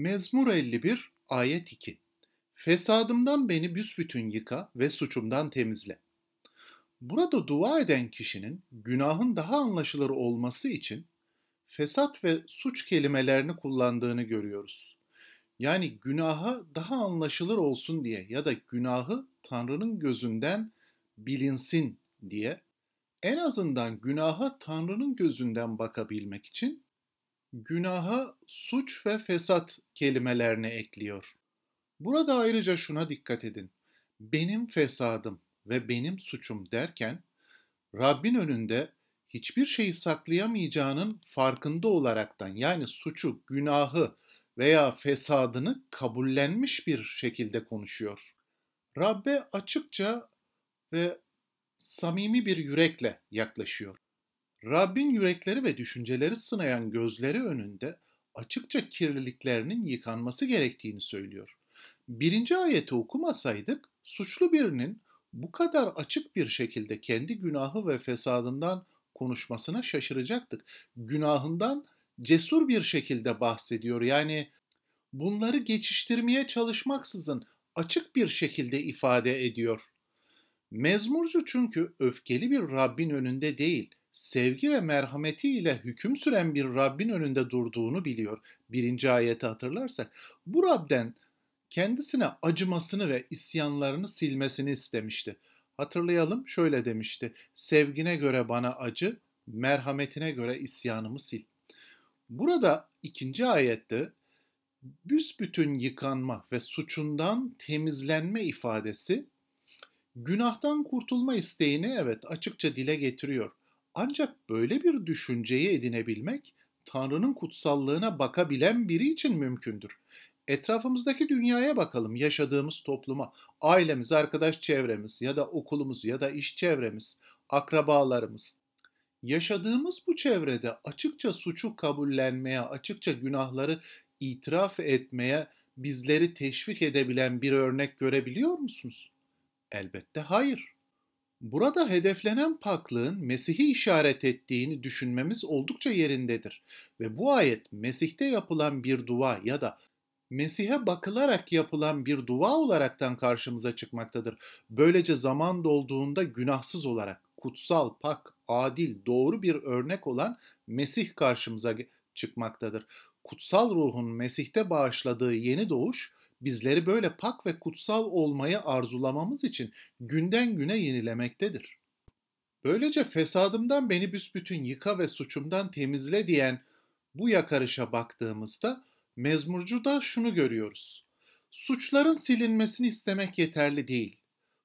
Mezmur 51 ayet 2 Fesadımdan beni büsbütün yıka ve suçumdan temizle. Burada dua eden kişinin günahın daha anlaşılır olması için fesat ve suç kelimelerini kullandığını görüyoruz. Yani günaha daha anlaşılır olsun diye ya da günahı Tanrı'nın gözünden bilinsin diye en azından günaha Tanrı'nın gözünden bakabilmek için günaha suç ve fesat kelimelerini ekliyor. Burada ayrıca şuna dikkat edin. Benim fesadım ve benim suçum derken Rabbin önünde hiçbir şeyi saklayamayacağının farkında olaraktan yani suçu, günahı veya fesadını kabullenmiş bir şekilde konuşuyor. Rabbe açıkça ve samimi bir yürekle yaklaşıyor. Rabbin yürekleri ve düşünceleri sınayan gözleri önünde açıkça kirliliklerinin yıkanması gerektiğini söylüyor. Birinci ayeti okumasaydık suçlu birinin bu kadar açık bir şekilde kendi günahı ve fesadından konuşmasına şaşıracaktık. Günahından cesur bir şekilde bahsediyor. Yani bunları geçiştirmeye çalışmaksızın açık bir şekilde ifade ediyor. Mezmurcu çünkü öfkeli bir Rabbin önünde değil, sevgi ve merhametiyle hüküm süren bir Rabbin önünde durduğunu biliyor. Birinci ayeti hatırlarsak. Bu Rab'den kendisine acımasını ve isyanlarını silmesini istemişti. Hatırlayalım şöyle demişti. Sevgine göre bana acı, merhametine göre isyanımı sil. Burada ikinci ayette büsbütün yıkanma ve suçundan temizlenme ifadesi günahtan kurtulma isteğini evet açıkça dile getiriyor. Ancak böyle bir düşünceyi edinebilmek Tanrı'nın kutsallığına bakabilen biri için mümkündür. Etrafımızdaki dünyaya bakalım, yaşadığımız topluma, ailemiz, arkadaş çevremiz ya da okulumuz ya da iş çevremiz, akrabalarımız. Yaşadığımız bu çevrede açıkça suçu kabullenmeye, açıkça günahları itiraf etmeye bizleri teşvik edebilen bir örnek görebiliyor musunuz? Elbette hayır. Burada hedeflenen paklığın Mesih'i işaret ettiğini düşünmemiz oldukça yerindedir ve bu ayet Mesih'te yapılan bir dua ya da Mesih'e bakılarak yapılan bir dua olaraktan karşımıza çıkmaktadır. Böylece zaman dolduğunda günahsız olarak kutsal, pak, adil, doğru bir örnek olan Mesih karşımıza çıkmaktadır. Kutsal ruhun Mesih'te bağışladığı yeni doğuş bizleri böyle pak ve kutsal olmayı arzulamamız için günden güne yenilemektedir. Böylece fesadımdan beni büsbütün yıka ve suçumdan temizle diyen bu yakarışa baktığımızda mezmurcuda şunu görüyoruz. Suçların silinmesini istemek yeterli değil.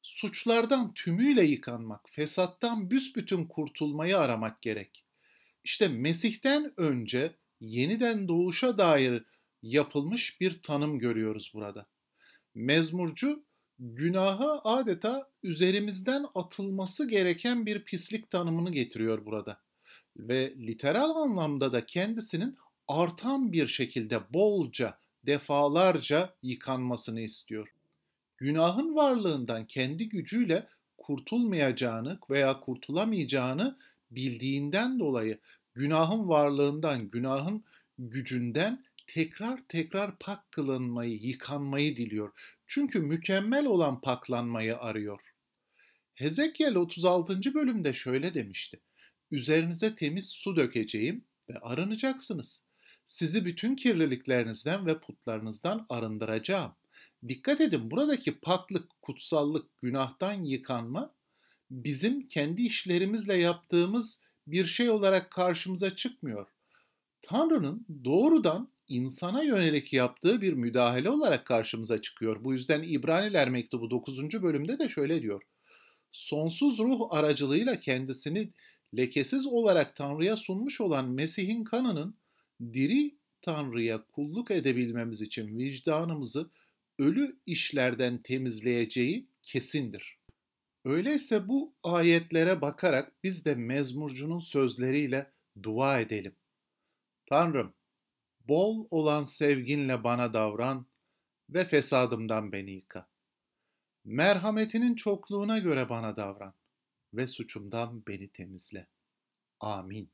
Suçlardan tümüyle yıkanmak, fesattan büsbütün kurtulmayı aramak gerek. İşte Mesih'ten önce yeniden doğuşa dair yapılmış bir tanım görüyoruz burada. Mezmurcu günaha adeta üzerimizden atılması gereken bir pislik tanımını getiriyor burada. Ve literal anlamda da kendisinin artan bir şekilde bolca, defalarca yıkanmasını istiyor. Günahın varlığından kendi gücüyle kurtulmayacağını veya kurtulamayacağını bildiğinden dolayı günahın varlığından, günahın gücünden tekrar tekrar pak kılınmayı, yıkanmayı diliyor. Çünkü mükemmel olan paklanmayı arıyor. Hezekiel 36. bölümde şöyle demişti. Üzerinize temiz su dökeceğim ve arınacaksınız. Sizi bütün kirliliklerinizden ve putlarınızdan arındıracağım. Dikkat edin buradaki paklık, kutsallık, günahtan yıkanma bizim kendi işlerimizle yaptığımız bir şey olarak karşımıza çıkmıyor. Tanrı'nın doğrudan insana yönelik yaptığı bir müdahale olarak karşımıza çıkıyor. Bu yüzden İbraniler mektubu 9. bölümde de şöyle diyor. Sonsuz ruh aracılığıyla kendisini lekesiz olarak Tanrı'ya sunmuş olan Mesih'in kanının diri Tanrı'ya kulluk edebilmemiz için vicdanımızı ölü işlerden temizleyeceği kesindir. Öyleyse bu ayetlere bakarak biz de mezmurcunun sözleriyle dua edelim. Tanrım, bol olan sevginle bana davran ve fesadımdan beni yıka. Merhametinin çokluğuna göre bana davran ve suçumdan beni temizle. Amin.